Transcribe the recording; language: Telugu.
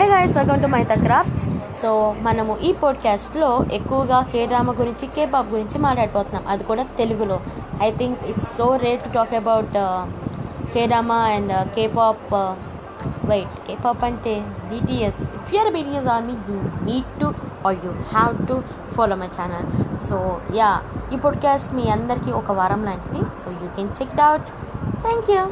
Hey guys welcome to Maitha Crafts so మనము ఈ పాడ్కాస్ట్లో ఎక్కువగా కే డ్రామా గురించి కే పాప్ గురించి మాట్లాడిపోతున్నాం అది కూడా తెలుగులో. I think it's so rare to talk about K drama and K pop wait K pop అంటే BTS if you're BTS army you need to or you have to follow my channel so yeah ఈ పాడ్కాస్ట్ మీ అందరికీ ఒక వారం లాంటిది. So you can check it out thank you